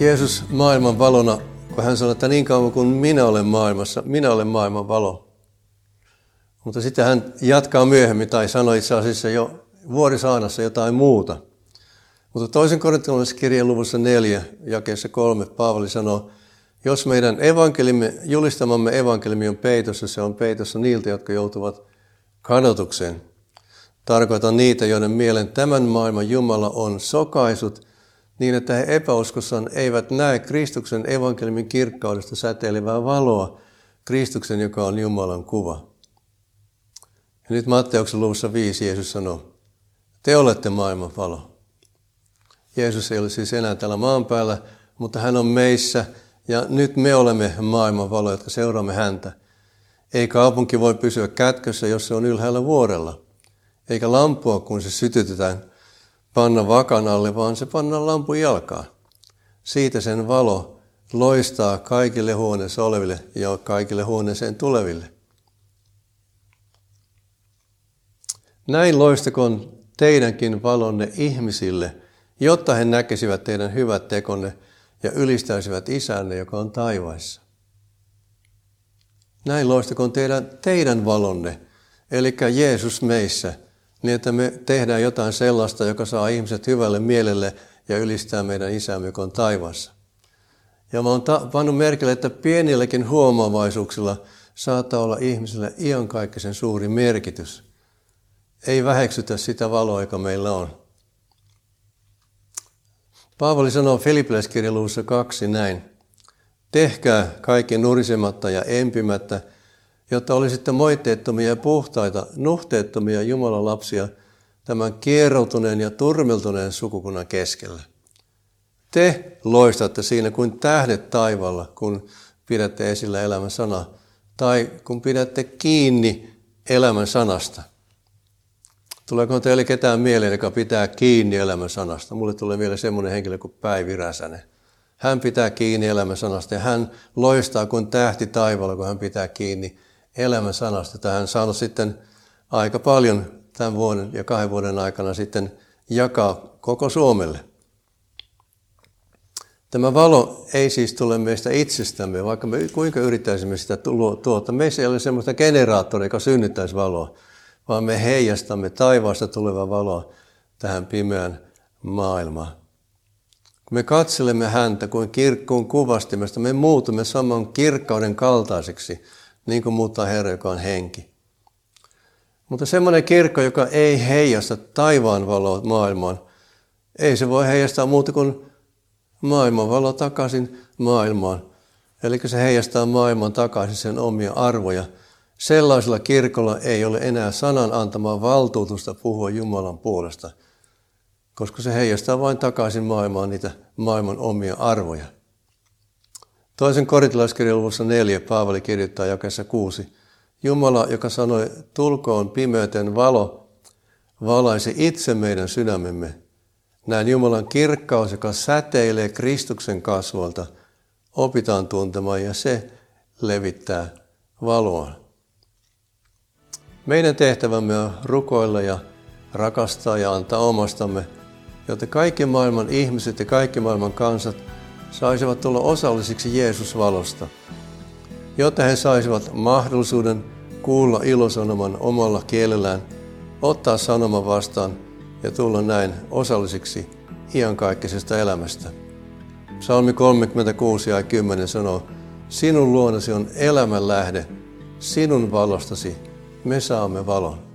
Jeesus maailman valona, kun hän sanoi, että niin kauan kuin minä olen maailmassa, minä olen maailman valo. Mutta sitten hän jatkaa myöhemmin, tai sanoi itse asiassa jo vuorisaanassa jotain muuta. Mutta toisen korintalaiskirjan luvussa neljä, jakeessa kolme, Paavali sanoo, jos meidän evankeliumi, julistamamme evankeliumi on peitossa, se on peitossa niiltä, jotka joutuvat kadotukseen. Tarkoitan niitä, joiden mielen tämän maailman Jumala on sokaisut, niin että he epäuskossaan eivät näe Kristuksen evankeliumin kirkkaudesta säteilevää valoa, Kristuksen, joka on Jumalan kuva. Ja nyt Matteuksen luvussa 5 Jeesus sanoo, te olette maailman valo. Jeesus ei ole siis enää täällä maan päällä, mutta hän on meissä ja nyt me olemme maailman valo, jotka seuraamme häntä. Ei kaupunki voi pysyä kätkössä, jos se on ylhäällä vuorella. Eikä lampua, kun se sytytetään, panna vakan alle, vaan se panna lampun jalkaan. Siitä sen valo loistaa kaikille huoneessa oleville ja kaikille huoneeseen tuleville. Näin loistakoon teidänkin valonne ihmisille, jotta he näkisivät teidän hyvät tekonne ja ylistäisivät isänne, joka on taivaissa. Näin loistakoon teidän, teidän valonne, eli Jeesus meissä, niin että me tehdään jotain sellaista, joka saa ihmiset hyvälle mielelle ja ylistää meidän isämme, joka on taivaassa. Ja mä oon ta- pannut merkille, että pienilläkin huomaavaisuuksilla saattaa olla ihmisille iankaikkisen suuri merkitys – ei väheksytä sitä valoa, joka meillä on. Paavali sanoo Filippiläiskirjan luvussa kaksi näin. Tehkää kaikki nurisematta ja empimättä, jotta olisitte moitteettomia ja puhtaita, nuhteettomia Jumalan lapsia tämän kieroutuneen ja turmeltuneen sukukunnan keskellä. Te loistatte siinä kuin tähdet taivalla, kun pidätte esillä elämän sana, tai kun pidätte kiinni elämän sanasta. Tuleeko teille ketään mieleen, joka pitää kiinni elämän sanasta? Mulle tulee vielä semmoinen henkilö kuin Päivi Räsänen. Hän pitää kiinni elämän sanasta ja hän loistaa kuin tähti taivaalla, kun hän pitää kiinni elämän sanasta. Että hän saanut sitten aika paljon tämän vuoden ja kahden vuoden aikana sitten jakaa koko Suomelle. Tämä valo ei siis tule meistä itsestämme, vaikka me kuinka yrittäisimme sitä tuota. Meissä ei ole sellaista generaattoria, joka synnyttäisi valoa vaan me heijastamme taivaasta tulevaa valoa tähän pimeään maailmaan. Kun me katselemme häntä kuin kirkkuun kuvastimesta, me muutumme saman kirkkauden kaltaiseksi, niin kuin muuttaa Herra, joka on henki. Mutta semmoinen kirkko, joka ei heijasta taivaan valoa maailmaan, ei se voi heijastaa muuta kuin maailman valo takaisin maailmaan. Eli se heijastaa maailman takaisin sen omia arvoja – Sellaisella kirkolla ei ole enää sanan antamaa valtuutusta puhua Jumalan puolesta, koska se heijastaa vain takaisin maailmaan niitä maailman omia arvoja. Toisen korintalaiskirjan luvussa neljä Paavali kirjoittaa jakessa kuusi. Jumala, joka sanoi, tulkoon pimeyten valo, valaisi itse meidän sydämemme. Näin Jumalan kirkkaus, joka säteilee Kristuksen kasvolta, opitaan tuntemaan ja se levittää valoa. Meidän tehtävämme on rukoilla ja rakastaa ja antaa omastamme, jotta kaikki maailman ihmiset ja kaikki maailman kansat saisivat tulla osallisiksi Jeesus valosta, jotta he saisivat mahdollisuuden kuulla ilosanoman omalla kielellään, ottaa sanoma vastaan ja tulla näin osallisiksi iankaikkisesta elämästä. Psalmi 36 ja 10 sanoo, Sinun luonasi on elämän lähde, sinun valostasi me saamme valon.